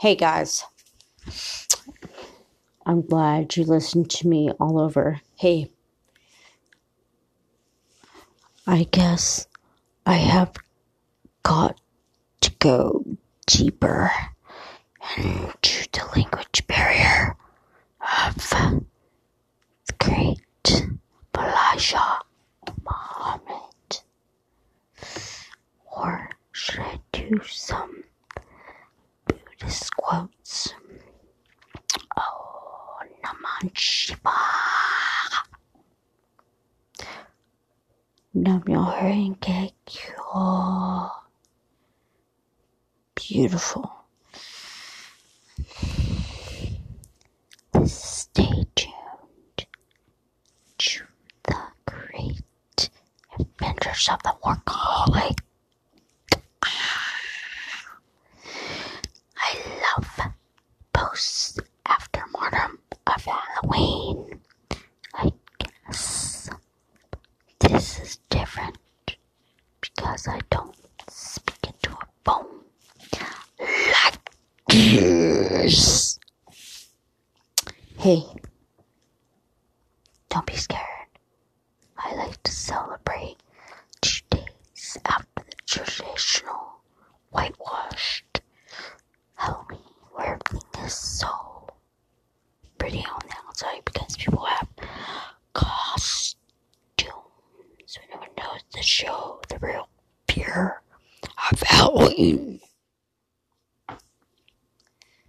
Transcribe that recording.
Hey guys, I'm glad you listened to me all over. Hey, I guess I have got to go deeper into the language barrier of the great Elijah Muhammad. Or should I do some Shiva. Nam Kyo. Beautiful. Stay tuned to the great adventures of the workaholic. post after mortem of Halloween. I guess this is different because I don't speak into a phone like this. Hey, don't be scared. I like to celebrate two days after the traditional whitewashed Halloween where everything is so pretty on the outside because people have costumes. We never know the show, the real fear of Halloween.